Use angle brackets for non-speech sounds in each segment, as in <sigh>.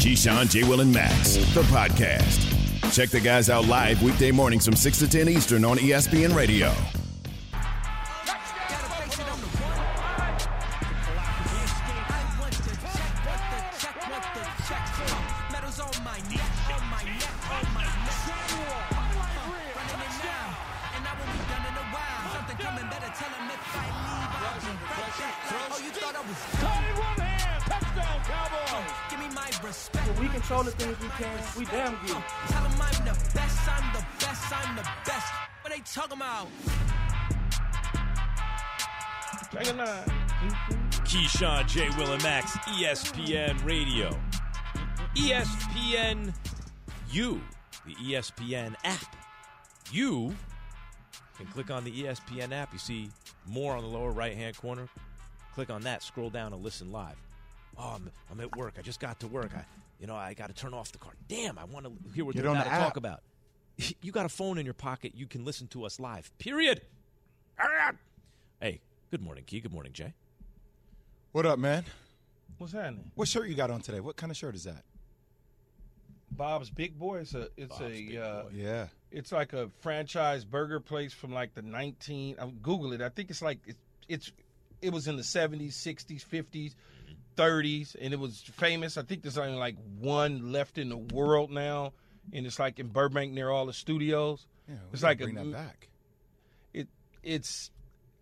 Keyshawn, J. Will, and Max, the podcast. Check the guys out live weekday mornings from 6 to 10 Eastern on ESPN Radio. Control the things we can, we damn good. Tell them I'm the best, I'm the best, I'm the best. What they talking about? Take a. Keyshawn, J. Will, and Max, ESPN Radio. ESPN U, the ESPN app. You can click on the ESPN app. You see more on the lower right hand corner. Click on that, scroll down, and listen live. Oh, I'm, I'm at work. I just got to work. I, you know, I got to turn off the car. Damn, I want to hear what Get they're on about the to talk about. You got a phone in your pocket. You can listen to us live. Period. <laughs> Hey, good morning, Key. Good morning, Jay. What up, man? What's happening? What shirt you got on today? What kind of shirt is that? Bob's Big Boy. It's a it's Bob's a Big uh, Boy. Yeah. it's like a franchise burger place from like the 19 I'll Google it. I think it's like it's, it's it was in the 70s, 60s, 50s, 30s and it was famous. I think there's only like one left in the world now and it's like in Burbank near all the studios. Yeah. we It's gotta like a- bring that back. it it's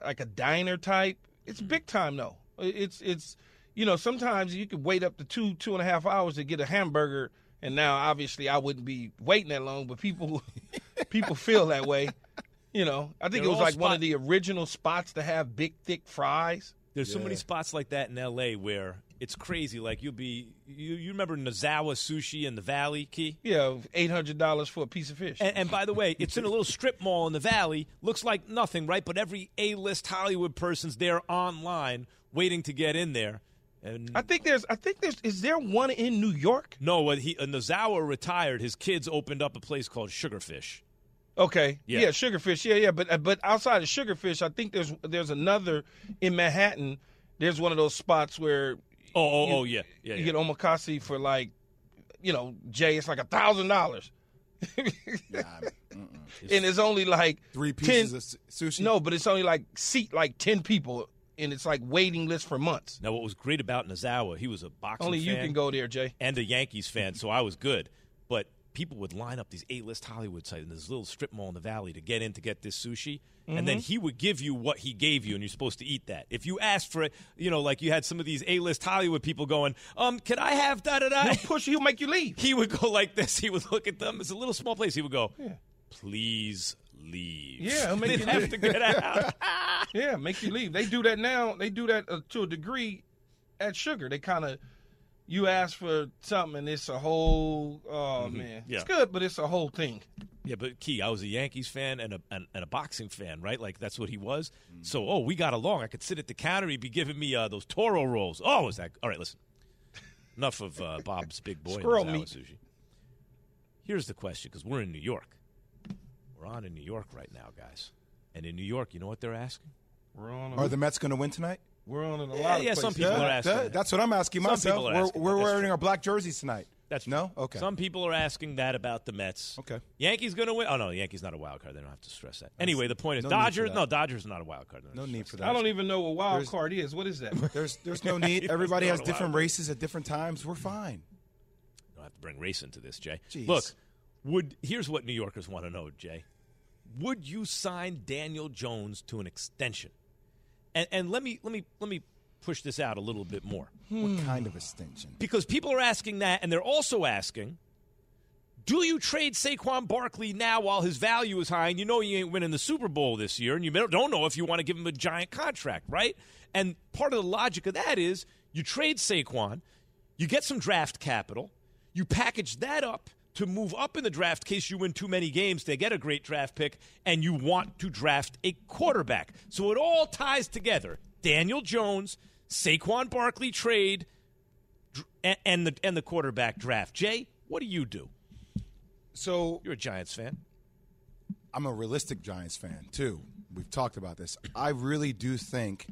like a diner type. It's mm-hmm. big time though. It's it's you know sometimes you could wait up to two two and a half hours to get a hamburger, and now obviously I wouldn't be waiting that long, but people <laughs> people feel that way. You know, I think They're it was all like one of the original spots to have big thick fries. There's so many spots like that in L.A. where it's crazy. Like you'll be, you, you remember Nozawa Sushi in the Valley, Key? Yeah, eight hundred dollars for a piece of fish. And, and by the way, it's in a little strip mall in the Valley. Looks like nothing, right? But every A-list Hollywood person's there online waiting to get in there. And I think there's I think there's is there one in New York? no, he uh, Nozawa retired, his kids opened up a place called Sugarfish. Okay. Yeah. Yeah. Sugarfish. Yeah, yeah. But but outside of Sugarfish, I think there's there's another in Manhattan. There's one of those spots where Oh, oh, you- oh, yeah, yeah, you yeah. get omakase for like, you know, Jay, it's like a thousand dollars, <laughs> and it's only like Three 10 pieces of sushi. No, but it's only like seat like ten people, and it's like waiting list for months. Now, what was great about Nozawa, he was a boxing Only you fan. can go there, Jay. and a Yankees fan, so I was good. But people would line up these A-list Hollywood sites in this little strip mall in the valley to get in to get this sushi, and Mm-hmm. then he would give you what he gave you, and you're supposed to eat that. If you asked for it, you know, like you had some of these A-list Hollywood people going, "Um, can I have da da da?" He'll push you. He'll make you leave. He would go like this. He would look at them. It's a little small place. He would go, "Please leave." Yeah, he'll make <laughs> They'd you have leave. to get out. <laughs> Yeah, make you leave. They do that now. They do that uh, to a degree at Sugar. They kind of you ask for something and it's a whole oh man, Yeah. it's good, but it's a whole thing. Yeah, but Key, I was a Yankees fan and a and, and a boxing fan, right? Like that's what he was. So, oh, we got along. I could sit at the counter. He'd be giving me uh, those Toro rolls. Oh, was that all right? Listen, enough of uh, Bob's Big Boy Squirrel Zawa meat. sushi. Here's the question, because we're in New York. We're on in New York right now, guys. And in New York, you know what they're asking? We're on. Are the Mets going to win tonight? We're on in a Yeah, lot of questions. yeah, some places. people are asking that- that. that's what I'm asking Some myself. people are We're, asking we're wearing true. our black jerseys tonight. That's no. Okay. Some people are asking that about the Mets. Okay. Yankees going to win? Oh no, Yankees not a wild card. They don't have to stress that. Anyway, the point is no Dodgers. No, Dodgers is not a wild card. No need for that. that. I don't even know what wild There's- card is. What is that? <laughs> There's there's no <laughs> need. Everybody has different races at different times. We're fine. don't have to bring race into this, Jay. Jeez. Look, would here's what New Yorkers want to know, Jay. Would you sign Daniel Jones to an extension? And and let me let me let me push this out a little bit more. What kind of extension? Because people are asking that and they're also asking do you trade Saquon Barkley now while his value is high and you know you ain't winning the Super Bowl this year and you don't know if you want to give him a giant contract, right? And part of the logic of that is you trade Saquon, You get some draft capital. You package that up to move up in the draft in case you win too many games to get a great draft pick, and you want to draft a quarterback. So it all ties together. Daniel Jones, Saquon Barkley trade, and, and the and the quarterback draft. Jay, what do you do? So You're a Giants fan. I'm a realistic Giants fan too. We've talked about this. I really do think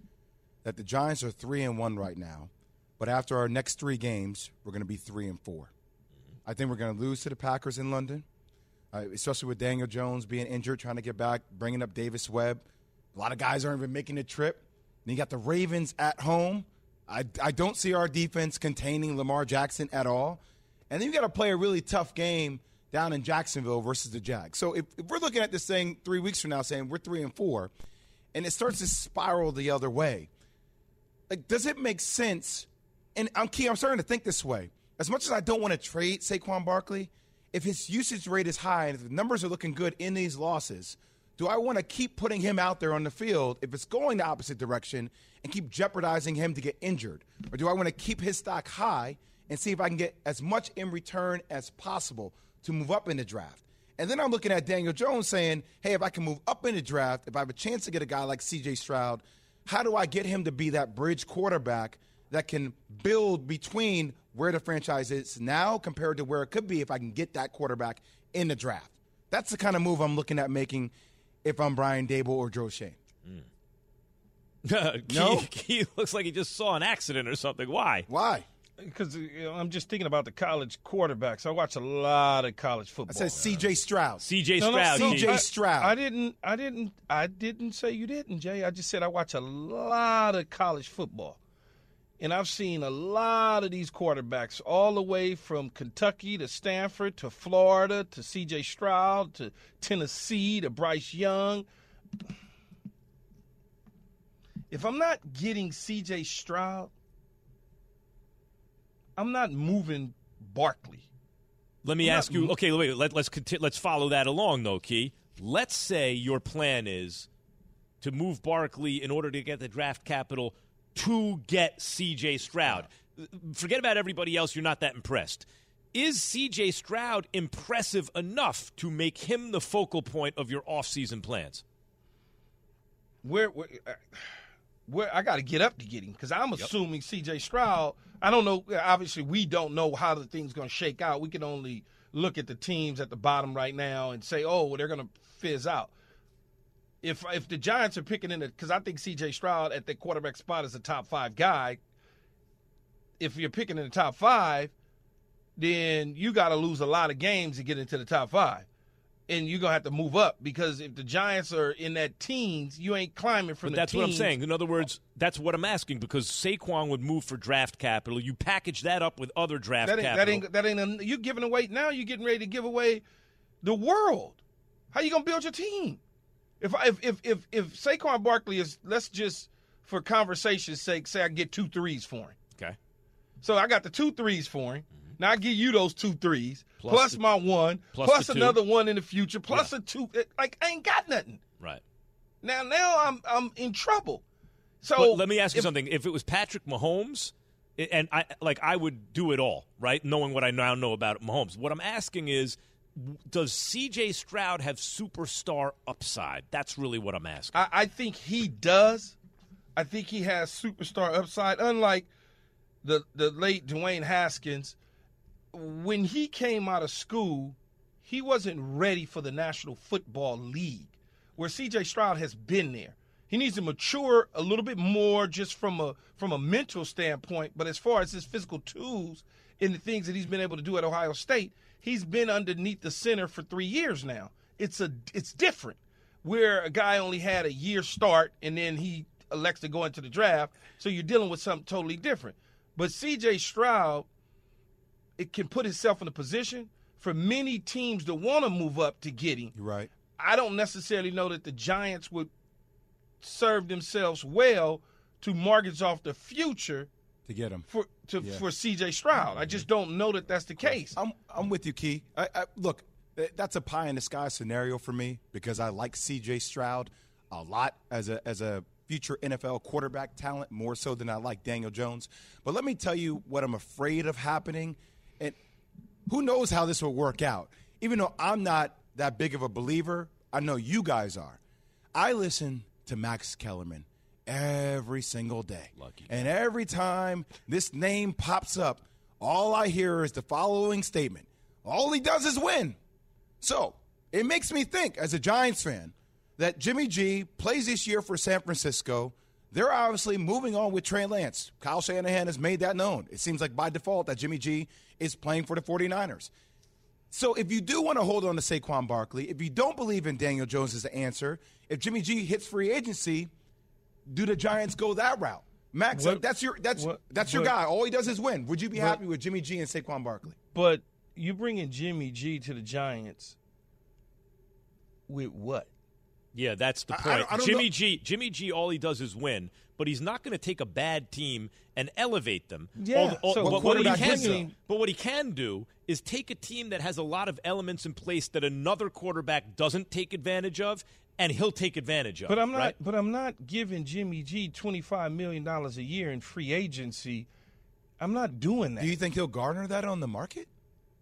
that the Giants are three and one right now, but after our next three games, we're going to be three and four. I think we're going to lose to the Packers in London, uh, especially with Daniel Jones being injured, trying to get back, bringing up Davis Webb. A lot of guys aren't even making the trip. Then you got the Ravens at home. I, I don't see our defense containing Lamar Jackson at all. And then you got to play a really tough game down in Jacksonville versus the Jags. So if, if we're looking at this thing three weeks from now saying we're three and four, and it starts to spiral the other way, like does it make sense? And I'm key. I'm starting to think this way. As much as I don't want to trade Saquon Barkley, if his usage rate is high and if the numbers are looking good in these losses, do I want to keep putting him out there on the field if it's going the opposite direction and keep jeopardizing him to get injured? Or do I want to keep his stock high and see if I can get as much in return as possible to move up in the draft? And then I'm looking at Daniel Jones saying, hey, if I can move up in the draft, if I have a chance to get a guy like CJ Stroud, how do I get him to be that bridge quarterback that can build between where the franchise is now compared to where it could be if I can get that quarterback in the draft? That's the kind of move I'm looking at making if I'm Brian Daboll or Joe Schoen. Key, mm. <laughs> No? Key looks like he just saw an accident or something. Why? Why? Because you know, I'm just thinking about the college quarterbacks. I watch a lot of college football. I said CJ Stroud. C.J. No, no, Stroud. no, Key. CJ I- Stroud. I didn't. I didn't. I didn't say you didn't, Jay. I just said I watch a lot of college football, and I've seen a lot of these quarterbacks, all the way from Kentucky to Stanford to Florida to C.J. Stroud to Tennessee to Bryce Young. If I'm not getting C.J. Stroud, I'm not moving Barkley. Let me I'm ask you. Okay, wait. Let, let's let's follow that along, though, Key. Let's say your plan is to move Barkley in order to get the draft capital to get C.J. Stroud. Forget about everybody else. You're not that impressed. Is C.J. Stroud impressive enough to make him the focal point of your offseason plans? where where, uh, where I got to get up to get him because I'm assuming C.J. Stroud. I don't know. Obviously, we don't know how the thing's going to shake out. We can only look at the teams at the bottom right now and say, "Oh, well, they're going to fizz out." If if the Giants are picking in it, because I think C.J. Stroud at the quarterback spot is a top five guy. If you're picking in the top five, then you got to lose a lot of games to get into the top five and you're gonna have to move up because if the Giants are in that teens, you ain't climbing from But the that's what I'm saying. In other words, that's what I'm asking because Saquon would move for draft capital. You package that up with other draft That ain't capital. that ain't that ain't. A, you giving away now. You're getting ready to give away the world. How you gonna build your team? If I- if if if, if Saquon Barkley is, let's just for conversation's sake, say I get two threes for him. okay. So I got the two threes for him. Mm-hmm. Now I give you those two threes Plus plus, the- my one plus plus the two. another one in the future plus a two. Eh, like I ain't got nothing. Right. Now now I'm I'm in trouble. So But let me ask you if- something. If it was Patrick Mahomes, eh, and I like I would do it all, right? Knowing what I now know about Mahomes. What I'm asking is does CJ Stroud have superstar upside? That's really what I'm asking. I, I think he does. I think he has superstar upside. Unlike the the late Dwayne Haskins, when he came out of school, he wasn't ready for the National Football League, where C.J. Stroud has been there. He needs to mature a little bit more, just from a from a mental standpoint. But as far as his physical tools and the things that he's been able to do at Ohio State, he's been underneath the center for three years now. It's a it's different where a guy only had a year start and then he elects to go into the draft. So you're dealing with something totally different. But CJ Stroud, it can put himself in a position for many teams to want to move up to get him. You're right. I don't necessarily know that the Giants would serve themselves well to mortgage off the future To get him. for to Yeah. for CJ Stroud. I just don't know that that's the case. I'm I'm with you, Key. I, I, look, that's a pie in the sky scenario for me because I like C.J. Stroud a lot as a as a future NFL quarterback talent more so than I like Daniel Jones. But let me tell you what I'm afraid of happening. And who knows how this will work out. Even though I'm not that big of a believer, I know you guys are. I listen to Max Kellerman every single day. Lucky And every time this name pops up, all I hear is the following statement All he does is win. So it makes me think, as a Giants fan, that Jimmy G plays this year for San Francisco. They're obviously moving on with Trey Lance. Kyle Shanahan has made that known. It seems like by default that Jimmy G is playing for the 49ers. So if you do want to hold on to Saquon Barkley, if you don't believe in Daniel Jones as the answer, if Jimmy G hits free agency, do the Giants go that route? Max, What- that's your that's what- that's your but- guy. All he does is win. Would you be but- happy with Jimmy G and Saquon Barkley? But you bringing Jimmy G to the Giants with what? Yeah, that's the I- I point. don't- I don't Jimmy know- G, Jimmy G, all he does is win, but he's not going to take a bad team and elevate them. Yeah, All- all- so but, what what he can do, but what he can do is take a team that has a lot of elements in place that another quarterback doesn't take advantage of, and he'll take advantage of. But I'm not. right? But I'm not giving Jimmy G twenty five million dollars a year in free agency. I'm not doing that. Do you think he'll garner that on the market?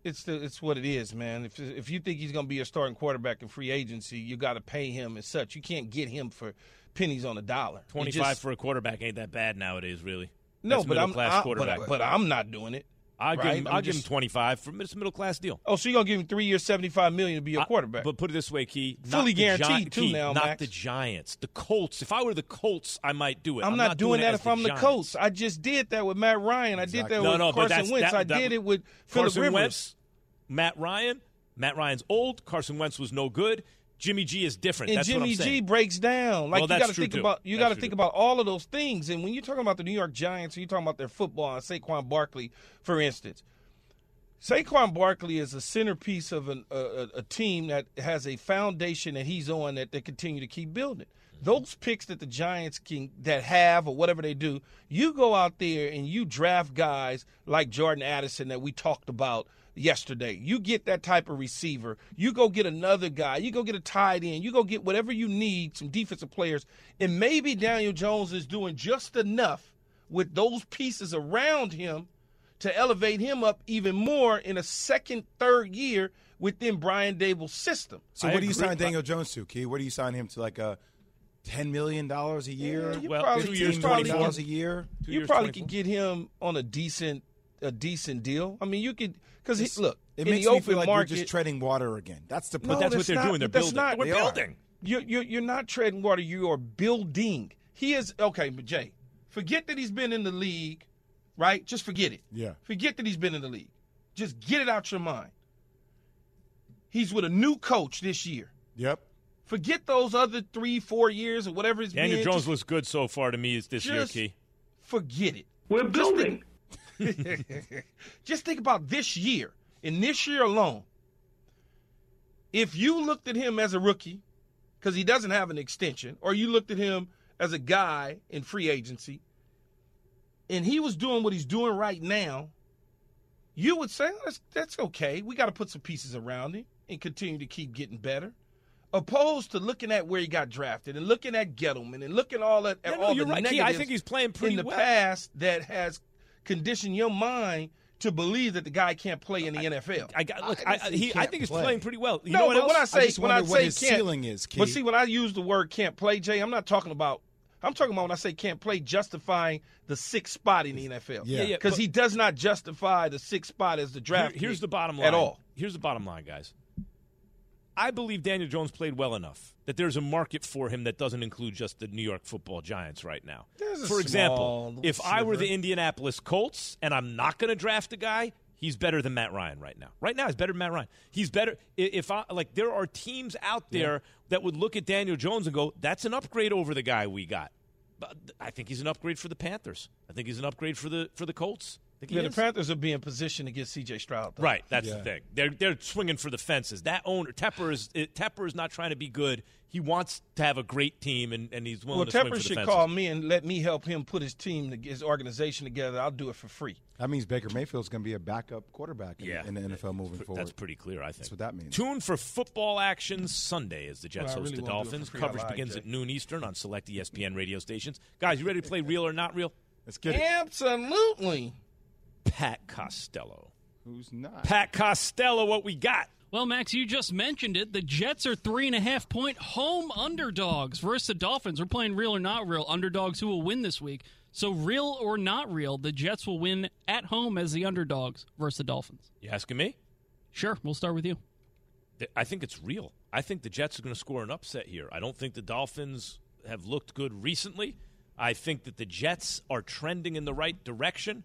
it's the, it's what it is, man. If if you think he's going to be a starting quarterback in free agency, you got to pay him as such. You can't get him for pennies on a dollar. Twenty five for a quarterback ain't that bad nowadays, really. no, That's but I'm middle-class I, quarterback. but, but I'm not doing it. I'll give him, I'm I'll give him twenty five for a middle class deal. Oh, so you're gonna give him three years, seventy five million to be a I- quarterback? but put it this way, Key. Fully guaranteed, Gi- too, Key, now, Not Max. the Giants, the Colts. If I were the Colts, I might do it. I'm, I'm, not, doing, it that if I'm the. Colts. I just did that with Matt Ryan. I did that No, with no, Carson Wentz. that- I that did it with Philip Carson Rivers. Wentz, Matt Ryan. Matt Ryan's old. Carson Wentz was no good. Jimmy G is different. and That's Jimmy G breaks down. Like Well, you got to think too. about you got to think too. about all of those things. And when you're talking about the New York Giants, you're talking about their football and Saquon Barkley, for instance. Saquon Barkley is a centerpiece of an, a, a, a team that has a foundation that he's on that they continue to keep building. Those picks that the Giants can that have or whatever they do, you go out there and you draft guys like Jordan Addison that we talked about yesterday. You get that type of receiver. You go get another guy. You go get a tight end. You go get whatever you need, some defensive players. And maybe Daniel Jones is doing just enough with those pieces around him to elevate him up even more in a second, third year within Brian Daboll's system. So I what do you sign Daniel Jones to, Key? What do you sign him to? Like a ten million dollars a year? Yeah, Well, probably, two you years, $15 probably a can- year? Two you probably 24. could get him on a decent a decent deal. I mean, you could because look It makes the me feel like market. we're just treading water again. That's the No, But that's what they're not- doing. They're that's building. not- We're They are. building. You're, you're you're not treading water. You are building. He is okay, but Jay, forget that he's been in the league, right? Just forget it. Yeah. Forget that he's been in the league. Just get it out your mind. He's with a new coach this year. Yep. Forget those other three, four years or whatever it's Daniel been. Jones Just looks good so far to me is this year, Just- Key. forget it. We're building. <laughs> Just think about this year. In this year alone, if you looked at him as a rookie, because he doesn't have an extension, or you looked at him as a guy in free agency, and he was doing what he's doing right now, you would say, "Oh, that's, that's okay. We got to put some pieces around him and continue to keep getting better. Opposed to looking at where he got drafted and looking at Gettleman and looking all at, at Yeah, no, all you're the right, Key. I think he's playing pretty in the well. past that has conditioned your mind to believe that the guy can't play in the NFL. I got look. I I, he, he I can't think he's play. playing pretty well. You no, know what but when I else? say just when I wonder what say his can't, ceiling is, but see when I use the word can't play, Jay, I'm not talking about. I'm talking about when I say can't play, justifying the sixth spot in the NFL. Yeah. Yeah, yeah, because but- he does not justify the sixth spot as the draft. Here- here's pick the bottom line. at all. Here's the bottom line, guys. I believe Daniel Jones played well enough that there's a market for him that doesn't include just the New York Football Giants right now. For example, if I were the. Indianapolis Colts and I'm not going to draft a guy, he's better than Matt Ryan right now. Right now, he's better than Matt Ryan. He's better. If I like, there are teams out there that would look at Daniel Jones and go, "That's an upgrade over the guy we got." But I think he's an upgrade for the Panthers. I think he's an upgrade for the for the Colts. Think he Yeah, the? Panthers will be in position to get C.J. Stroud. though. Right, that's Yeah. the thing. They're they're swinging for the fences. That owner Tepper is it, Tepper is not trying to be good. He wants to have a great team, and, and he's willing Well, to swing Tepper for the should fences. call me and let me help him put his team, his organization together. I'll do it for free. That means Baker Mayfield's going to be a backup quarterback in, Yeah. in the NFL moving forward. That's pretty clear, I think. That's what that means. Tune for football action Sunday as the Jets Well, host really the won't do it for Dolphins. Coverage lied, begins Jay. at noon Eastern on select ESPN radio stations. Guys, you ready to play real or not real? Let's get it. Absolutely. Pat Costello. Who's not? Pat Costello, what we got? Well, Max, you just mentioned it. The Jets are three and a half point home underdogs versus the Dolphins. We're playing real or not real underdogs who will win this week. So, real or not real, the Jets will win at home as the underdogs versus the Dolphins. You asking me? Sure, we'll start with you. I think it's real. I think the Jets are going to score an upset here. I don't think the Dolphins have looked good recently. I think that the Jets are trending in the right direction,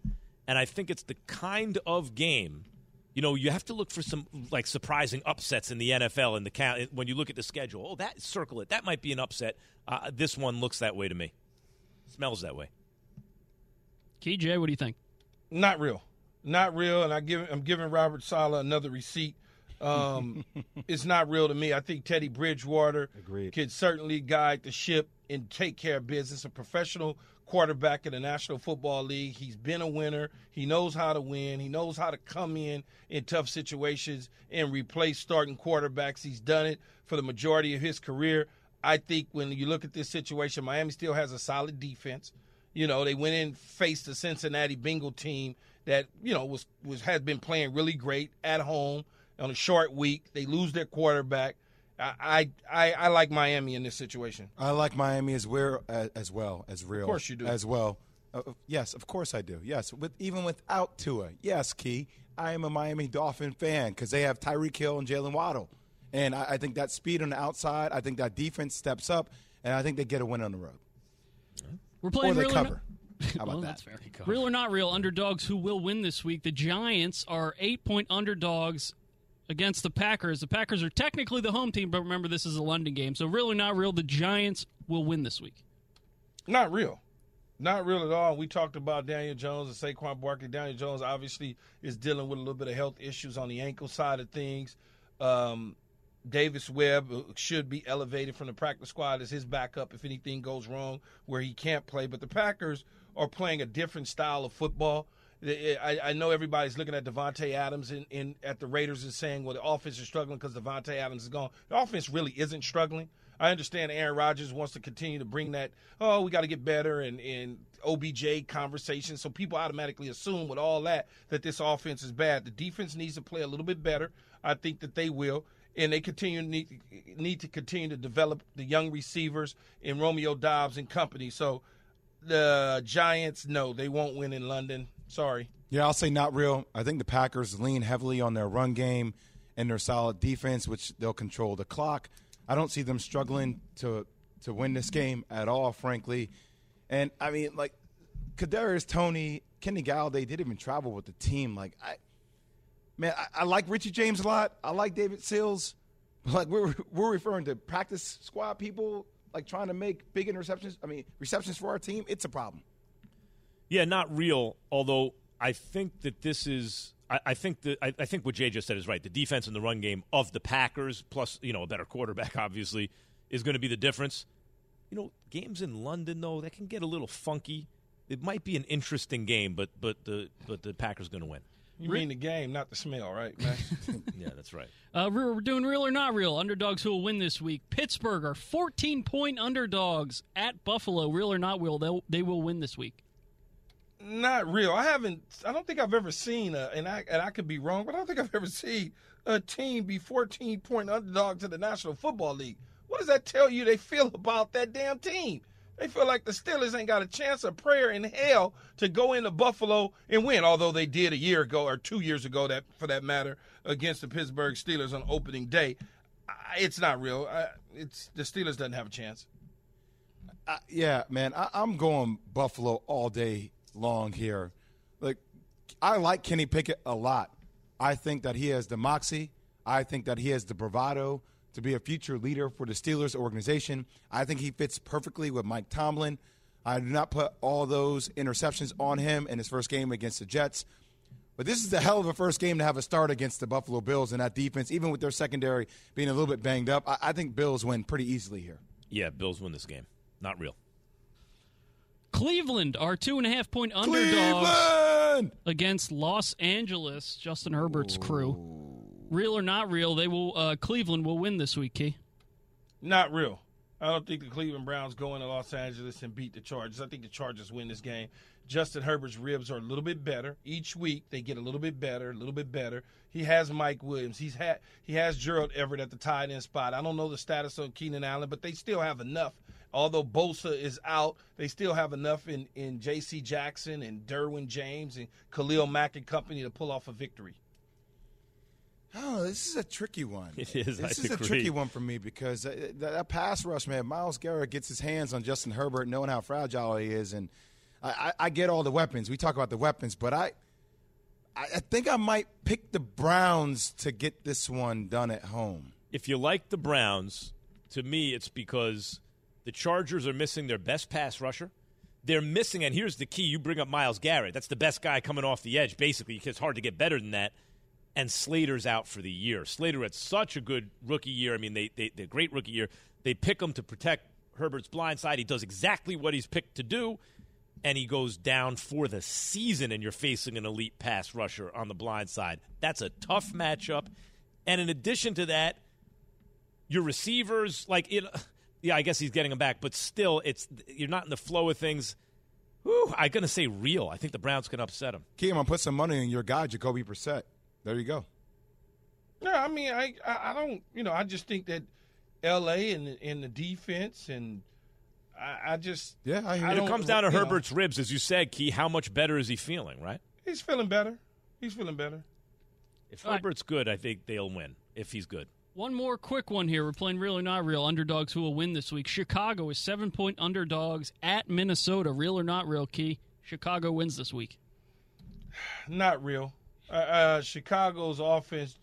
and I think it's the kind of game. You know, you have to look for some like surprising upsets in the NFL in the count when you look at the schedule. Oh, that circle it. That might be an upset. Uh, this one looks that way to me. Smells that way. KJ, what do you think? Not real. Not real. And I give, I'm giving Robert Saleh another receipt. Um, <laughs> it's not real to me. I think Teddy Bridgewater Agreed. can certainly guide the ship and take care of business. A professional quarterback in the National Football League. He's been a winner. He knows how to win. He knows how to come in in tough situations and replace starting quarterbacks. He's done it for the majority of his career. I think when you look at this situation, Miami still has a solid defense. You know, they went in faced the Cincinnati Bengal team that you know was was has been playing really great at home on a short week. They lose their quarterback. I I, I like Miami in this situation. I like Miami as well as, as well as real. Of course you do. As well. Uh, uh, yes, of course I do. Yes, with even without Tua. Yes, Key. I am a Miami Dolphin fan because they have Tyreek Hill and Jaylen Waddle, and I, I think that speed on the outside. I think that defense steps up, and I think they get a win on the road. We're playing Or they real cover. Or <laughs> How about well, that? that's fair. Real or not real, underdogs who will win this week. The Giants are eight point underdogs against the Packers. The Packers are technically the home team, but remember this is a London game. So really not real, the Giants will win this week. Not real. Not real at all. We talked about Daniel Jones and Saquon Barkley. Daniel Jones obviously is dealing with a little bit of health issues on the ankle side of things. Um, Davis Webb should be elevated from the practice squad as his backup if anything goes wrong where he can't play. But the Packers are playing a different style of football. I, I know everybody's looking at Davante Adams in, in at the Raiders and saying, well, the offense is struggling because Davante Adams is gone. The offense really isn't struggling. I understand Aaron Rodgers wants to continue to bring that, oh, we got to get better and, and OBJ conversation. So people automatically assume with all that that this offense is bad. The defense needs to play a little bit better. I think that they will. And they continue need, need to continue to develop the young receivers in Romeo Doubs and company. So the Giants, no, they won't win in London. Sorry. Yeah, I'll say not real. I think the Packers lean heavily on their run game and their solid defense, which they'll control the clock. I don't see them struggling to to win this game at all, frankly. And I mean, like Kadarius Toney, Kenny Golladay didn't even travel with the team. Like I, man, I, I like Richie James a lot. I like David Sills. <laughs> Like we're we're referring to practice squad people, like trying to make big interceptions. I mean, receptions for our team. It's a problem. Yeah, not real. Although I think that this is, I, I think that I, I think what Jay just said is right. The defense and the run game of the Packers, plus you know a better quarterback, <laughs> obviously, is going to be the difference. You know, games in London though that can get a little funky. It might be an interesting game, but but the but the Packers going to win. You mean the game, not the smell, right, man? <laughs> Yeah, that's right. Uh, we're we're doing real or not real. Underdogs who will win this week. Pittsburgh are 14 point underdogs at Buffalo. Real or not real, they'll, they will win this week. Not real. I haven't. I don't think I've ever seen a, and I and I could be wrong, but I don't think I've ever seen a team be 14 point underdog to the National Football League. What does that tell you? They feel <laughs> about that damn team. They feel like the Steelers ain't got a chance of prayer in hell to go into Buffalo and win. Although they did a year ago or two years ago, that for that matter, against the Pittsburgh Steelers on opening day. It's not real. It's the Steelers doesn't have a chance. Yeah, man, I, I'm going Buffalo all day long here. Like, I like Kenny Pickett a lot. I think that he has the moxie. I think that he has the bravado to be a future leader for the Steelers organization. I think he fits perfectly with Mike Tomlin. I do not put all those interceptions on him in his first game against the Jets. But this is a hell of a first game to have a start against the Buffalo Bills and that defense, even with their secondary being a little bit banged up. I, I think Bills win pretty easily here. Yeah, Bills win this game. Not real. Cleveland are two and a half point underdogs Cleveland! against Los Angeles. Justin Herbert's crew. Real or not real, they will. Uh, Cleveland will win this week. Key. Not real. I don't think the Cleveland Browns go into Los Angeles and beat the Chargers. I think the Chargers win this game. Justin Herbert's ribs are a little bit better each week. They get a little bit better, a little bit better. He has Mike Williams. He's had he has Gerald Everett at the tight end spot. I don't know the status of Keenan Allen, but they still have enough. Although Bosa is out, they still have enough in in J.C. Jackson and Derwin James and Khalil Mack and company to pull off a victory. Oh, this is a tricky one. <laughs> It is, This I is a tricky one for me because uh, that, that pass rush, man. Myles Garrett gets his hands on Justin Herbert, knowing how fragile he is, and I, I, I get all the weapons. We talk about the weapons, but I, I I think I might pick the Browns to get this one done at home. If you like the Browns, to me, it's because the Chargers are missing their best pass rusher. They're missing, and here's the key: you bring up Myles Garrett. That's the best guy coming off the edge, basically. It's hard to get better than that. And Slater's out for the year. Slater had such a good rookie year. I mean, they they they great rookie year. They pick him to protect Herbert's blind side. He does exactly what he's picked to do, and he goes down for the season. And you're facing an elite pass rusher on the blind side. That's a tough matchup. And in addition to that, your receivers like it yeah i guess he's getting them back but still it's you're not in the flow of things Whew, i'm going to say real i think the browns can upset him. Kim, I'm gonna put some money in your guy, Jacoby Brissett. There you go. No, I mean, I, I, I don't, you know, I just think that L.A. and and the defense and I, I just Yeah, I hear I it comes down to you know. herbert's ribs as you said key how much better is he feeling right he's feeling better. He's feeling better. if All right. herbert's good i think they'll win if he's good One more quick one here. We're playing real or not real. Underdogs who will win this week. Chicago is seven point underdogs at Minnesota. Real or not real, Key. Chicago wins this week. Not real. Uh, uh, Chicago's offense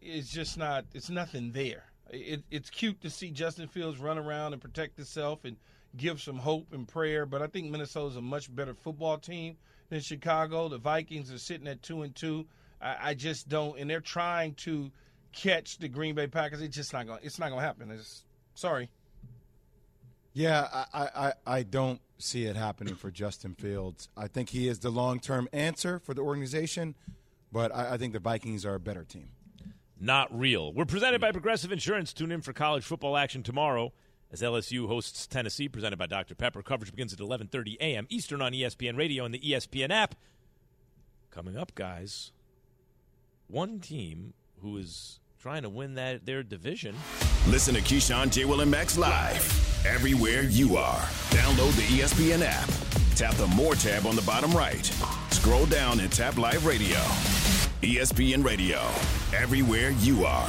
is just not. It's nothing there. It, it's cute to see Justin Fields run around and protect himself and give some hope and prayer. But I think Minnesota's a much better football team than Chicago. The Vikings are sitting at two and two. I, I just don't, and they're trying to catch the Green Bay Packers. It's just not going. It's not going to happen. It's, sorry. Yeah, I, I, I- I don't see it happening for Justin Fields. I think he is the long term answer for the organization, but I, I think the Vikings are a better team. not real we're presented by progressive insurance tune in for college football action tomorrow as lsu hosts tennessee presented by dr pepper coverage begins at 11.30 a.m eastern on espn radio and the espn app coming up guys one team who is trying to win that their division Listen to Keyshawn, J. Will, and Max live everywhere you are. Download the ESPN app. Tap the More tab on the bottom right. Scroll down and tap Live Radio. ESPN Radio, everywhere you are.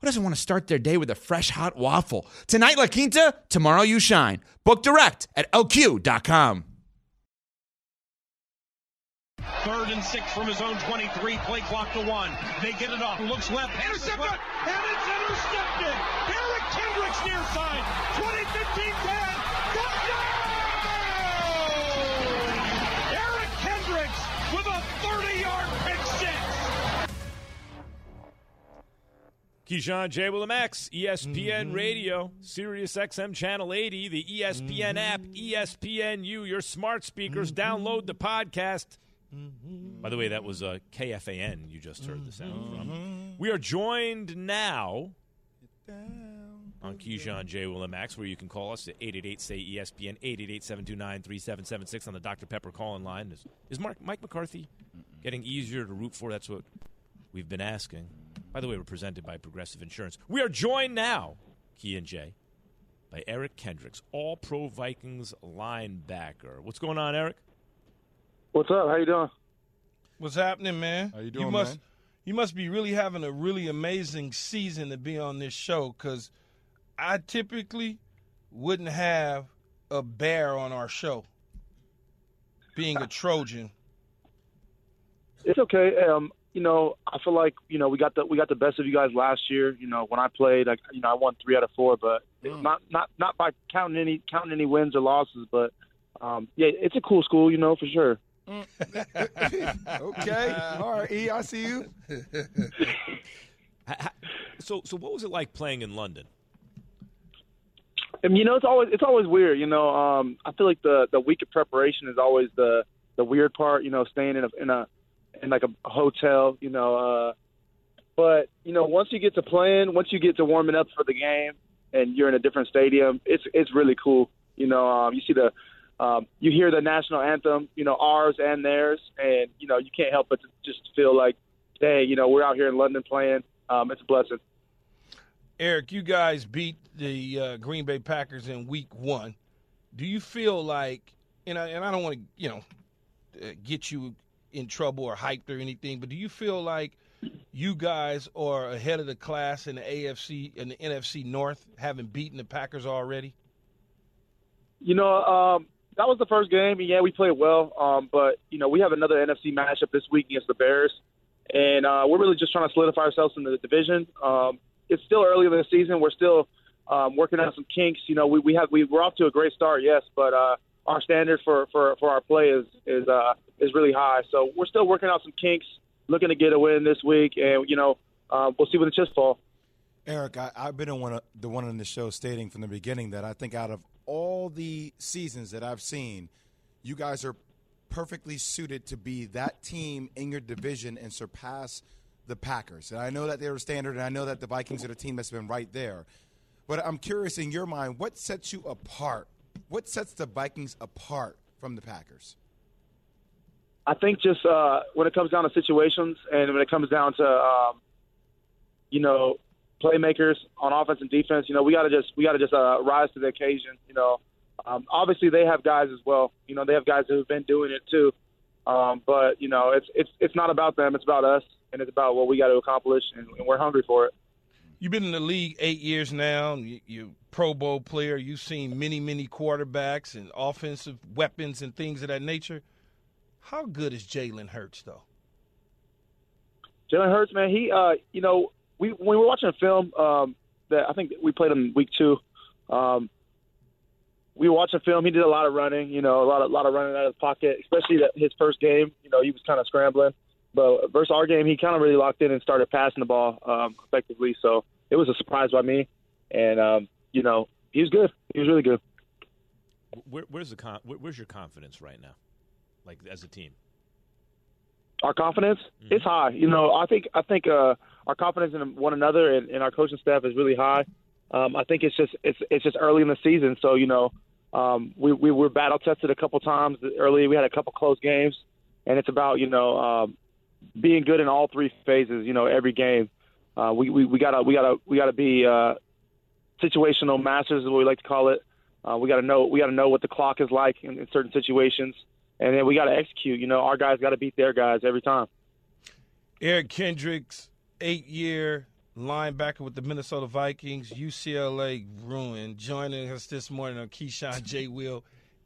who doesn't want to start their day with a fresh hot waffle? Tonight, La Quinta, tomorrow, you shine. Book direct at lq.com. Third and six from his own 23. Play clock to one. They get it off. Looks left. Intercepted. And it's intercepted. Eric Kendricks near side. 20, 15, 10. Touchdown! Keyshawn J. Willimax, ESPN mm-hmm. Radio, Sirius XM Channel 80, the ESPN mm-hmm. app, ESPNU, your smart speakers. Mm-hmm. Download the podcast. By the way, that was uh, KFAN you just heard the sound from. We are joined now on Keyshawn J. Willimax, where you can call us at 888 say ESPN, 888 729 3776 on the Dr. Pepper call in line. Is, is Mark, Mike McCarthy getting easier to root for? That's what we've been asking. By the way, we're presented by Progressive Insurance. We are joined now, Key and Jay, by Eric Kendricks, all pro Vikings linebacker. What's going on, Eric? What's up? How you doing? What's happening, man? How you doing, must, man? You must be really having a really amazing season to be on this show because I typically wouldn't have a bear on our show. Being a Trojan. It's okay. Um, you know, I feel like you know we got the we got the best of you guys last year. You know, when I played, I, you know, I won three out of four, but Mm. not not not by counting any counting any wins or losses. But um, yeah, it's a cool school, you know, for sure. <laughs> okay. All right, E, I see you. Ha- ha- So, so what was it like playing in London? And you know, it's always it's always weird. You know, um, I feel like the the week of preparation is always the the weird part. You know, staying in a in a in like a hotel. You know, uh, but you know, once you get to playing, once you get to warming up for the game, and you're in a different stadium, it's it's really cool. You know, um, you see the um, you hear the national anthem. You know, ours and theirs, and you know, you can't help but just feel like, hey, you know, we're out here in London playing. Um, it's a blessing. Eric, you guys beat the uh, Green Bay Packers in Week One. Do you feel like, and I, and I don't want to, you know, uh, get you in trouble or hyped or anything, but do you feel like you guys are ahead of the class in the AFC and the NFC North, having beaten the Packers already? You know, um, that was the first game. And yeah, we played well, um, but you know, we have another NFC matchup this week against the Bears, and uh, we're really just trying to solidify ourselves in the division. Um, it's still early in the season. We're still um, working out some kinks. You know, we, we have we, we're off to a great start, yes, but uh, our standard for, for, for our play is is uh, is really high. So we're still working out some kinks, looking to get a win this week, and you know, uh, we'll see where the chips fall. Eric, I, I've been on one of, the one on the show stating from the beginning that I think out of all the seasons that I've seen, you guys are perfectly suited to be that team in your division and surpass the Packers. And I know that they're a standard, and I know that the Vikings are the team that's been right there. But I'm curious, in your mind, what sets you apart? What sets the Vikings apart from the Packers? I think just uh, when it comes down to situations and when it comes down to um, you know playmakers on offense and defense, you know we got to just we got to just uh, rise to the occasion. You know, um, obviously they have guys as well. You know they have guys who've been doing it too. Um, but you know it's it's it's not about them. It's about us, and it's about what we got to accomplish, and, and we're hungry for it. You've been in the league eight years now. You, you're Pro Bowl player. You've seen many, many quarterbacks and offensive weapons and things of that nature. How good is Jalen Hurts, though? Jalen Hurts, man, he, uh, you know, we when we were watching a film um, that I think we played him week two. Um, we watched a film. He did a lot of running, you know, a lot of lot of running out of the pocket, especially that his first game. You know, he was kind of scrambling. But versus our game, he kind of really locked in and started passing the ball um, effectively. So it was a surprise by me, and um, you know, he was good. He was really good. Where, where's the con- where, where's your confidence right now, like as a team? our confidence it's high. You know, I think I think uh, our confidence in one another and, and our coaching staff is really high. Um, I think it's just it's it's just early in the season, so you know um, we we were battle tested a couple times early. We had a couple close games, and it's about you know um, being good in all three phases. You know, every game. Uh, we, we we gotta we gotta we gotta be uh, situational masters, is what we like to call it. Uh, we gotta know we gotta know what the clock is like in, in certain situations and then we got to execute. You know, our guys got to beat their guys every time. Eric Kendricks, eight year linebacker with the Minnesota Vikings, UCLA ruined, joining us this morning on Keyshawn <laughs> J. Will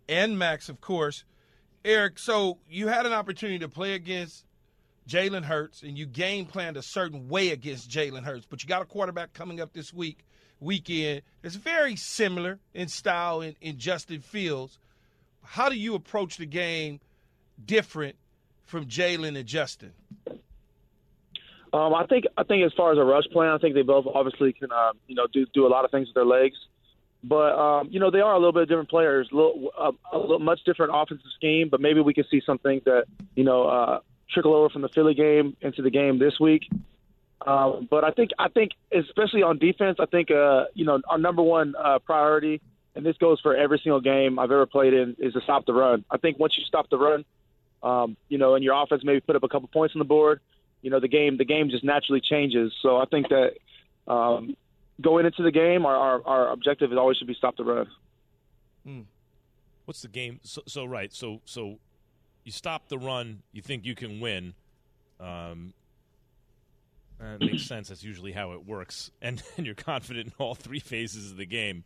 and Max, of course. Eric, so you had an opportunity to play against Jalen Hurts, and you game planned a certain way against Jalen Hurts, but you got a quarterback coming up this week, weekend. It's very similar in style in, in Justin Fields. How do you approach the game different from Jalen and Justin? Um, I think I think as far as a rush plan, I think they both obviously can uh, you know do do a lot of things with their legs, but um, you know they are a little bit different players, a little, a, a little much different offensive scheme. But maybe we can see some things that you know uh, trickle over from the Philly game into the game this week. Um, but I think I think especially on defense, I think uh, you know our number one uh, priority, and this goes for every single game I've ever played in, is to stop the run. I think once you stop the run, um, you know, and your offense maybe put up a couple points on the board, you know, the game the game just naturally changes. So I think that um, going into the game, our, our, our objective is always should be stop the run. Hmm. What's the game? So, so right. So so you stop the run. You think you can win. Um, that makes <clears throat> sense. That's usually how it works, and, <laughs> and you're confident in all three phases of the game.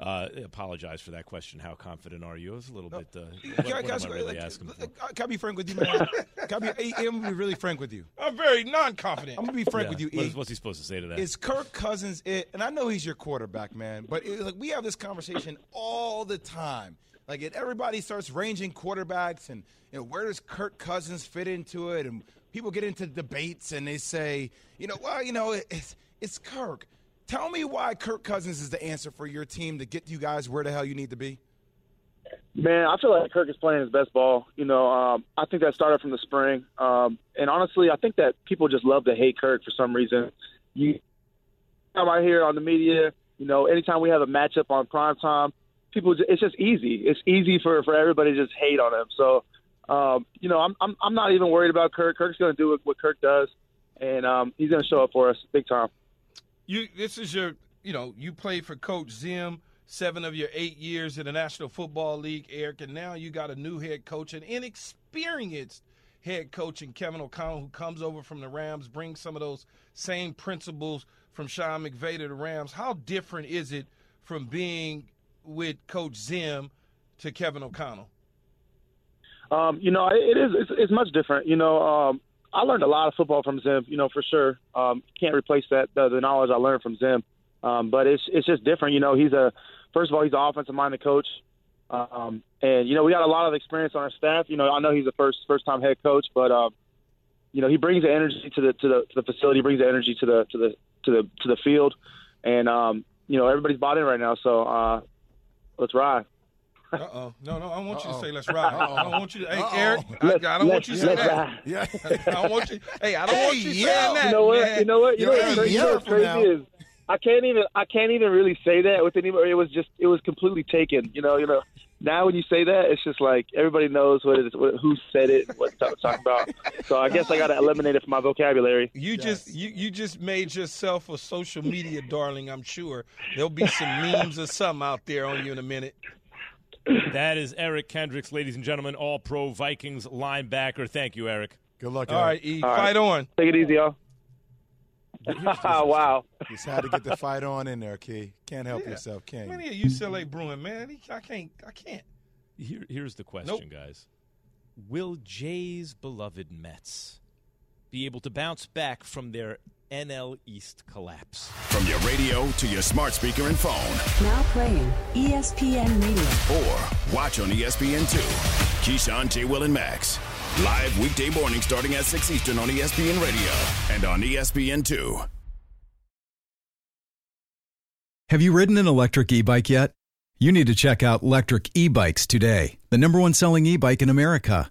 Uh, I apologize for that question. How confident are you? It was a little bit. Uh, what, Can I- what can I- am I really like, asking for? Can I be frank with you, man? <laughs> Can I be, I'm gonna be really frank with you. I'm very non-confident. I'm gonna be frank Yeah. with you. What E. what's he supposed to say to that? Is Kirk Cousins it? And I know he's your quarterback, man. But it, like we have this conversation all the time. Like it, everybody starts ranging quarterbacks, and you know where does Kirk Cousins fit into it? And people get into debates, and they say, you know, well, you know, it, it's it's Kirk. Tell me why Kirk Cousins is the answer for your team to get you guys where the hell you need to be. Man, I feel like Kirk is playing his best ball. You know, um, I think that started from the spring. Um, and honestly, I think that people just love to hate Kirk for some reason. You, time out here on the media, you know, anytime we have a matchup on prime time, people, it's just easy. It's easy for, for everybody to just hate on him. So, um, you know, I'm, I'm, I'm not even worried about Kirk. Kirk's going to do what, what Kirk does, and um, he's going to show up for us big time. You this is your you know you played for Coach Zim seven of your eight years in the National Football League, Eric, and now you got a new head coach, an inexperienced head coach in Kevin O'Connell who comes over from the Rams, brings some of those same principles from Sean McVay to the Rams. How different is it from being with Coach Zim to Kevin O'Connell? Um, you know, it is. It's, it's much different. You know, um, I learned a lot of football from Zim. You know, for sure. Um, can't replace that the, the knowledge I learned from Zim. Um, but it's it's just different. You know, he's a first of all he's an offensive minded coach, um, and you know we got a lot of experience on our staff. You know, I know he's the first first time head coach, but um, you know he brings the energy to the to the to the facility, brings the energy to the to the to the to the field, and um, you know everybody's bought in right now. So uh, let's ride. Uh oh. No, no, I don't want you to say let's ride. I don't want you to. Hey, Uh-oh. Eric, I, Let's- I don't want you to say that. ride. Yeah. <laughs> I don't want you. Hey, I don't want you Hey, saying that. You know what? man. You know what? You know You're what's hey, crazy, you know yo what's crazy now. is I can't even I can't even really say that with anybody. It was just it was completely taken. You know, you know. Now when you say that, it's just like everybody knows what it is, what, who said it, what I'm talking about. So I guess I got to eliminate it from my vocabulary. You just you, you just made yourself a social media darling. I'm sure there'll be some memes or something out there on you in a minute. That is Eric Kendricks, ladies and gentlemen, All Pro Vikings linebacker. Thank you, Eric. Good luck. All right, E, fight on. Take it easy, y'all. <laughs> wow. Just had to get the fight on in there, Key. Can't help Yeah. yourself, can Man, you? he a UCLA Bruin man. I can't. I can't. Here, here's the question, Nope. guys. Will Jay's beloved Mets be able to bounce back from their NL East collapse? From your radio to your smart speaker and phone, Now playing ESPN Radio. or watch on E ESPN2. Keyshawn, J. Will, and Max. Live weekday morning starting at 6 Eastern on ESPN Radio and on E ESPN2. Have you ridden an electric e bike yet? You need to check out Electric E Bikes today, the number one selling e bike in America.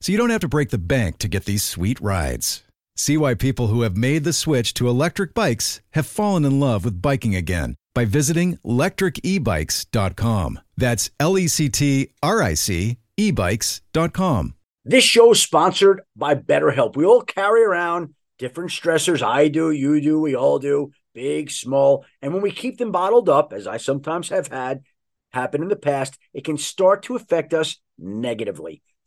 so you don't have to break the bank to get these sweet rides. See why people who have made the switch to electric bikes have fallen in love with biking again by visiting lectricebikes.com. That's L E C T R I C ebikes.com. This show is sponsored by BetterHelp. We all carry around different stressors. I do, you do, we all do, big, small. And when we keep them bottled up, as I sometimes have had happen in the past, it can start to affect us negatively.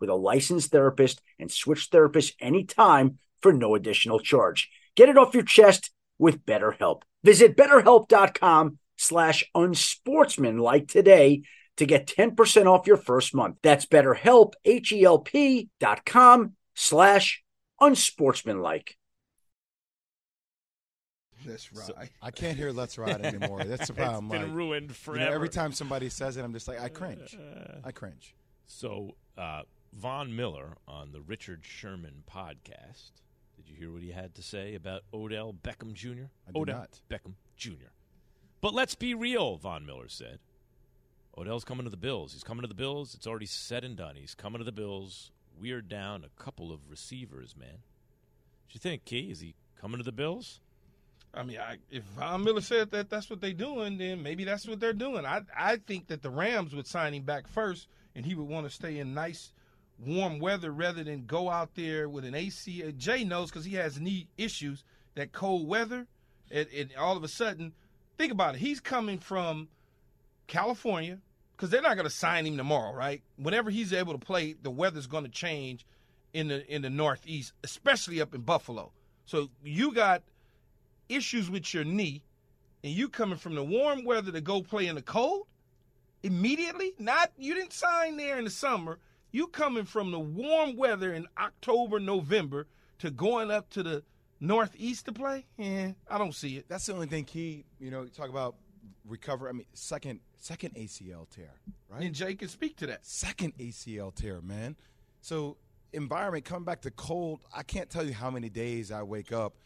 with a licensed therapist and switch therapists anytime for no additional charge. Get it off your chest with BetterHelp. Visit betterhelp.com slash unsportsmanlike today to get 10% off your first month. That's betterhelp, H-E-L-P dot com slash unsportsmanlike. Let's ride. I can't hear "Let's Ride" anymore. That's the <laughs> problem. It's been like, ruined you know, forever. every time somebody says it, I'm just like, I cringe. I cringe. So, uh, Von Miller on the Richard Sherman podcast. Did you hear what he had to say about Odell Beckham Jr.? I did Odell not. Beckham Jr. But let's be real, Von Miller said. Odell's coming to the Bills. He's coming to the Bills. It's already said and done. He's coming to the Bills. We're down a couple of receivers, man. What you think, Key? Is he coming to the Bills? I mean, I, if Von Miller said that that's what they're doing, then maybe that's what they're doing. I I think that the Rams would sign him back first, and he would want to stay in nice, warm weather rather than go out there with an AC. Jay knows because he has knee issues. That cold weather, and, and all of a sudden, think about it. He's coming from California because they're not going to sign him tomorrow, right? Whenever he's able to play, the weather's going to change in the in the Northeast, especially up in Buffalo. So you got issues with your knee, and you coming from the warm weather to go play in the cold immediately. Not you didn't sign there in the summer. You coming from the warm weather in October, November to going up to the Northeast to play? Yeah, I don't see it. That's the only thing key. You know, you talk about recover. I mean, second second ACL tear, right? And Jay can speak to that. Second ACL tear, man. So environment coming back to cold. I can't tell you how many days I wake up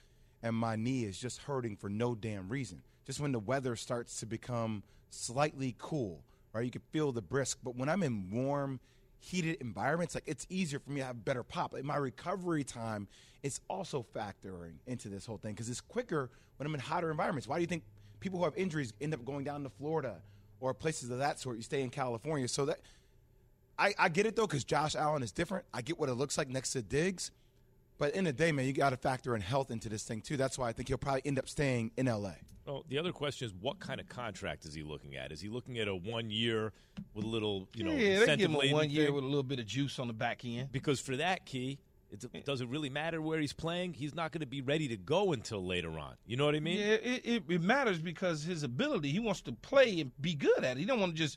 and my knee is just hurting for no damn reason. Just when the weather starts to become slightly cool, right? You can feel the brisk. But when I'm in warm, heated environments, like it's easier for me to have better pop. Like my recovery time is also factoring into this whole thing because it's quicker when I'm in hotter environments. Why do you think people who have injuries end up going down to Florida or places of that sort? You stay in California, so that I, I get it though because Josh Allen is different. I get what it looks like next to Diggs. But in the day, man, you got to factor in health into this thing too. That's why I think he'll probably end up staying in LA. Well, the other question is, what kind of contract is he looking at? Is he looking at a one year with a little, you know, yeah, they give him a incentive-laden one year thing? with a little bit of juice on the back end. Because for that key, it does it really matter where he's playing? He's not going to be ready to go until later on. You know what I mean? Yeah, it, it, it matters because his ability. He wants to play and be good at it. He don't want to just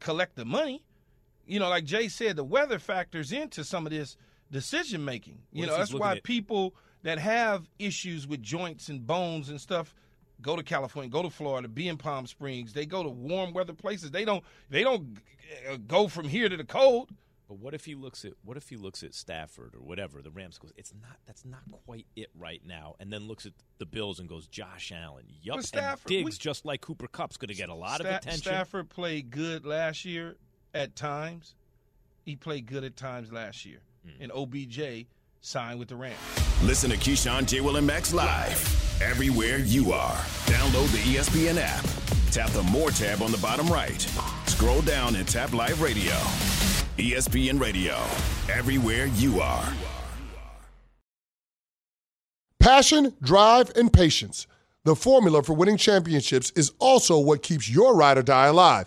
collect the money. You know, like Jay said, the weather factors into some of this decision making. You know, that's why people that have issues with joints and bones and stuff go to California, go to Florida, be in Palm Springs. They go to warm weather places. They don't. They don't uh, go from here to the cold. But what if he looks at what if he looks at Stafford or whatever the Rams goes? It's not that's not quite it right now, and then looks at the Bills and goes Josh Allen. Yup, But and Stafford- Diggs we- just like Cooper Kupp's going to get a lot Sta- of attention. Stafford played good last year at times. He played good at times last year. Hmm. And OBJ signed with the Rams. Listen to Keyshawn, J. Will, and Max live everywhere you are. Download the ESPN app. Tap the More tab on the bottom right. Scroll down and tap Live Radio. ESPN Radio, everywhere you are. Passion, drive, and patience. The formula for winning championships is also what keeps your ride or die alive.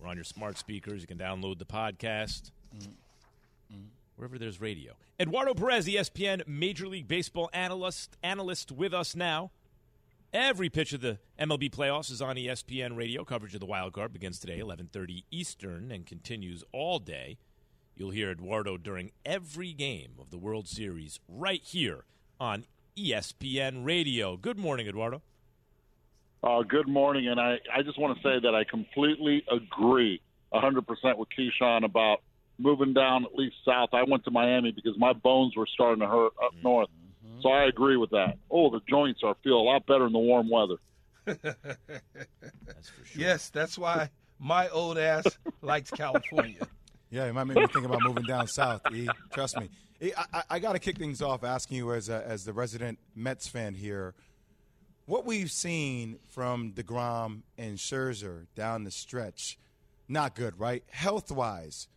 We're on your smart speakers. You can download the podcast wherever there's radio. Eduardo Perez, ESPN Major League Baseball analyst, analyst with us now. Every pitch of the MLB playoffs is on ESPN Radio. Coverage of the wild card begins today, 11:30 Eastern, and continues all day. You'll hear Eduardo during every game of the World Series right here on ESPN Radio. Good morning, Eduardo. Uh, good morning, and I, I just want to say that I completely agree 100% with Keyshawn about moving down at least south. I went to Miami because my bones were starting to hurt up north. So I agree with that. Oh, the joints are feel a lot better in the warm weather. <laughs> Yes, that's why my old ass likes California. <laughs> Yeah, it might make me think about moving down south. E, trust me. E, I, I, I got to kick things off asking you as a, as the resident Mets fan here, what we've seen from Degrom and Scherzer down the stretch, not good, right? Health wise,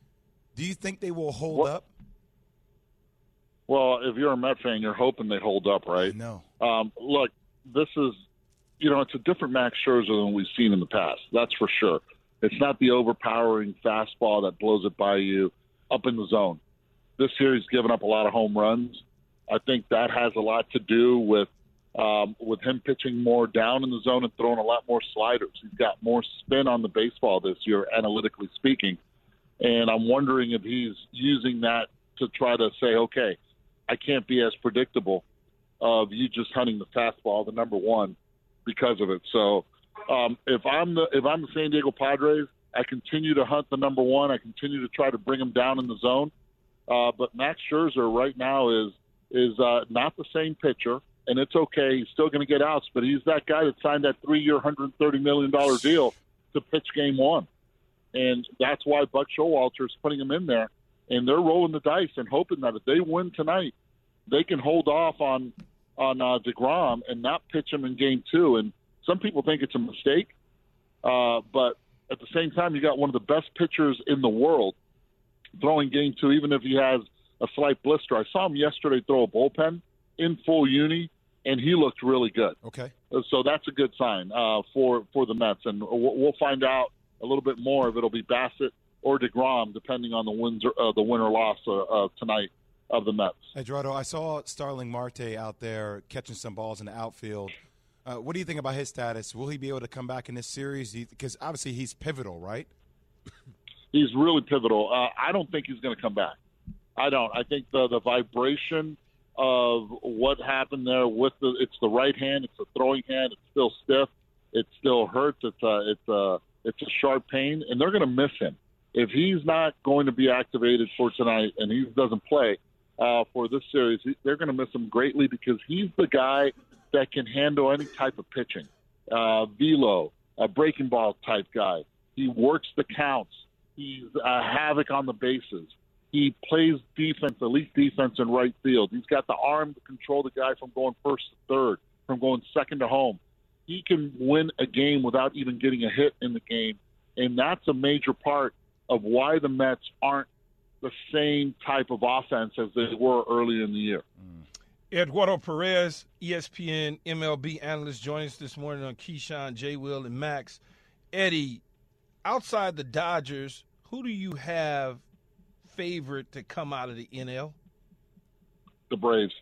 do you think they will hold up? Well, if you're a Met fan, you're hoping they hold up, right? No. Um, look, this is, you know, it's a different Max Scherzer than we've seen in the past. That's for sure. It's not the overpowering fastball that blows it by you up in the zone. This series given up a lot of home runs. I think that has a lot to do with um, with him pitching more down in the zone and throwing a lot more sliders. He's got more spin on the baseball this year, analytically speaking. And I'm wondering if he's using that to try to say, okay, I can't be as predictable of you just hunting the fastball, the number one, because of it. So um, if I'm the if I'm the San Diego Padres, I continue to hunt the number one. I continue to try to bring him down in the zone. Uh, but Max Scherzer right now is is uh, not the same pitcher, and it's okay. He's still going to get outs, but he's that guy that signed that three-year, hundred thirty million dollar deal to pitch Game One, and that's why Buck Showalter is putting him in there, and they're rolling the dice and hoping that if they win tonight, they can hold off on on uh, Degrom and not pitch him in Game Two. And some people think it's a mistake, uh, but at the same time, you got one of the best pitchers in the world throwing Game Two, even if he has a slight blister. I saw him yesterday throw a bullpen in full uni, and he looked really good. Okay. Uh, So that's a good sign uh, for for the Mets, and we'll find out a little bit more if it'll be Bassitt or Degrom, depending on the wins or, uh, the win or loss uh, uh, tonight of the Mets. Hey, Eduardo, I saw Starling Marte out there catching some balls in the outfield. Uh, what do you think about his status? Will he be able to come back in this series? Because obviously he's pivotal, right? <coughs> He's really pivotal. Uh, I don't think he's going to come back. I don't. I think the the vibration of what happened there with the it's the right hand, it's a throwing hand, it's still stiff, it still hurts, it's a it's a it's a sharp pain, and they're going to miss him if he's not going to be activated for tonight and he doesn't play uh, for this series. he- They're going to miss him greatly because he's the guy that can handle any type of pitching, uh, velo, a breaking ball type guy. He works the counts. He's uh, havoc on the bases. He plays defense, elite defense in right field. He's got the arm to control the guy from going first to third, from going second to home. He can win a game without even getting a hit in the game, and that's a major part of why the Mets aren't the same type of offense as they were earlier in the year. Mm. Eduardo Perez, ESPN MLB analyst, joining us this morning on Keyshawn, J. Will, and Max. Eddie, outside the Dodgers, who do you have favorite to come out of the NL? the Braves.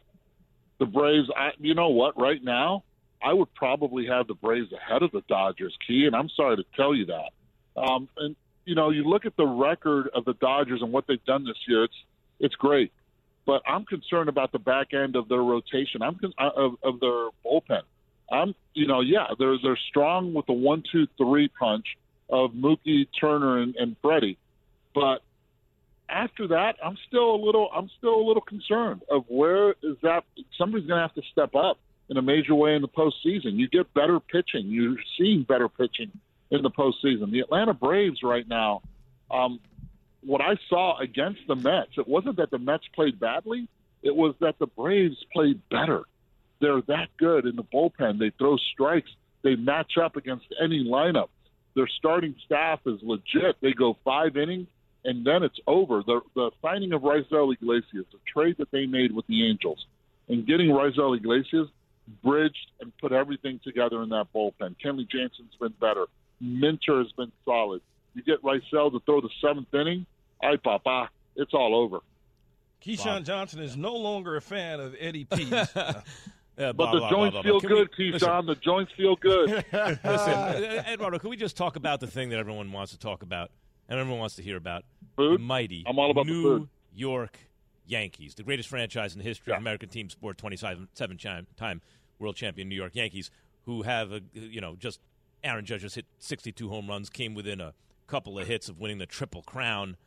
The Braves. I, you know what? Right now, I would probably have the Braves ahead of the Dodgers, Key, and I'm sorry to tell you that. Um, and you know, you look at the record of the Dodgers and what they've done this year. It's it's great, but I'm concerned about the back end of their rotation. I'm con- uh, of, of their bullpen. I'm, you know, yeah, they're they're strong with the one, two, three punch of Mookie, Turner, and, and Freddie, but after that, I'm still a little I'm still a little concerned of where is that somebody's going to have to step up in a major way in the postseason. You get better pitching. You're seeing better pitching in the postseason. The Atlanta Braves right now, um, what I saw against the Mets, it wasn't that the Mets played badly. It was that the Braves played better. They're that good in the bullpen. They throw strikes. They match up against any lineup. Their starting staff is legit. They go five innings and then it's over. The the signing of Raisel Iglesias, the trade that they made with the Angels, and getting Raisel Iglesias bridged and put everything together in that bullpen. Kenley Jansen's been better. Minter has been solid. You get Raisel to throw the seventh inning, ay papa, it's all over. Keyshawn Johnson is no longer a fan of Eddie P. <laughs> but the joints feel good, Keyshawn. The joints feel good. listen, <laughs> uh, Eduardo, can we just talk about the thing that everyone wants to talk about and everyone wants to hear about? Food? The mighty I'm all about New. York Yankees, the greatest franchise in the history of American team sport, 27 time world champion New York Yankees, who have, a, you know, just Aaron Judge just hit 62 home runs, came within a couple of hits of winning the Triple Crown.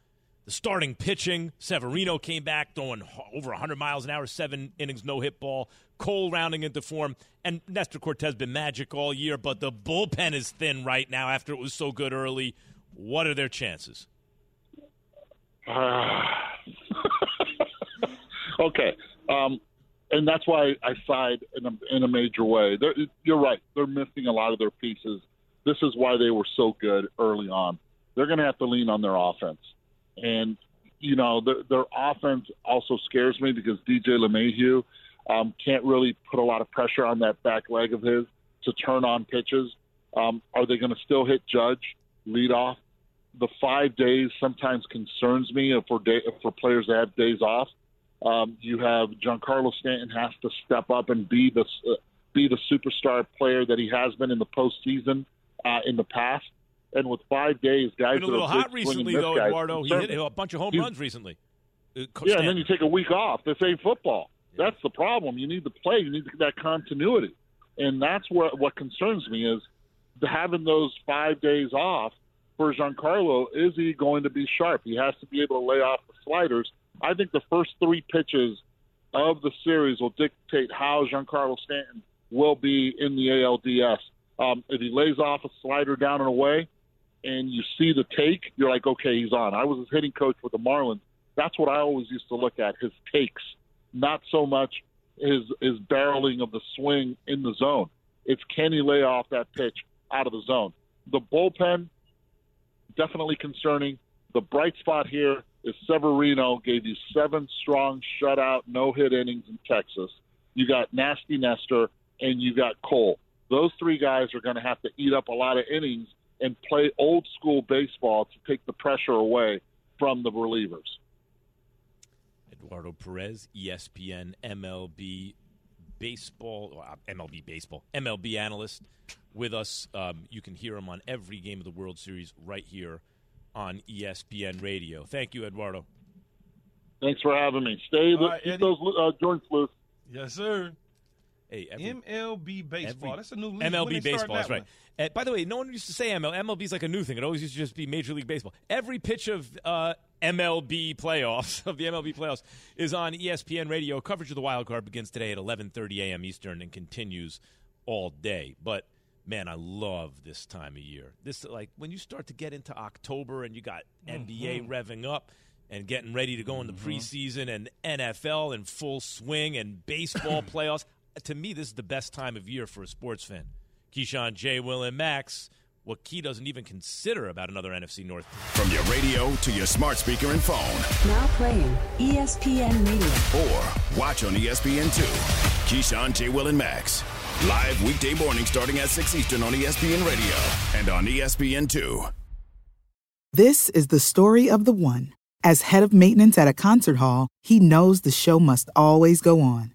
The starting pitching, Severino came back throwing over 100 miles an hour, seven innings, no hit ball. Cole rounding into form, and Nestor Cortes been magic all year, but the bullpen is thin right now after it was so good early. What are their chances? <laughs> okay, um, and that's why I side in a, in a major way. They're, you're right; they're missing a lot of their pieces. This is why they were so good early on. They're going to have to lean on their offense, and you know their, their offense also scares me because DJ LeMahieu um, can't really put a lot of pressure on that back leg of his to turn on pitches. Um, are they going to still hit Judge lead off? The five days sometimes concerns me for day, for players that have days off. Um, you have Giancarlo Stanton has to step up and be the uh, be the superstar player that he has been in the postseason uh, in the past. And with five days, guys Been a little hot recently, though, guys Eduardo. He hit a bunch of home runs recently. Uh, Yeah, and then you take a week off. This ain't football. That's the problem. You need to play. You need that continuity, and that's what what concerns me is having those five days off for Giancarlo. Is he going to be sharp? He has to be able to lay off the sliders. I think the first three pitches of the series will dictate how Giancarlo Stanton will be in the ALDS. Um, if he lays off a slider down and away, and you see the take, you're like, okay, he's on. I was his hitting coach with the Marlins. That's what I always used to look at his takes, not so much his his barreling of the swing in the zone. It's can he lay off that pitch out of the zone. The bullpen definitely concerning. The bright spot here is Severino gave you seven strong shutout no hit innings in Texas. You got Nasty Nestor and you got Cole. Those three guys are going to have to eat up a lot of innings and play old school baseball to take the pressure away from the relievers. Eduardo Perez, ESPN MLB baseball, uh, MLB baseball, MLB analyst with us. Um, you can hear him on every game of the World Series right here on ESPN Radio. Thank you, Eduardo. Thanks for having me. Stay All right, keep Eddie. those uh, joints loose. Yes, sir. Hey, every, MLB baseball. every- That's a new league. MLB baseball. that That's right. Uh, by the way, no one used to say ML. MLB is like a new thing. It always used to just be Major League Baseball. Every pitch of uh, MLB playoffs <laughs> of the MLB playoffs is on ESPN Radio. Coverage of the wild card begins today at 11:30 a.m. Eastern and continues all day. But man, I love this time of year. This like when you start to get into October and you got NBA revving up and getting ready to go into preseason and NFL in full swing and baseball <clears throat> playoffs. To me, this is the best time of year for a sports fan. Keyshawn, J. Will, and Max. What Key doesn't even consider about another NFC North. From your radio to your smart speaker and phone, Now playing ESPN Radio. or watch on E ESPN2. Keyshawn, J. Will, and Max. Live weekday morning starting at 6 Eastern on ESPN Radio and on E ESPN2. This is the story of the one. As head of maintenance at a concert hall, he knows the show must always go on.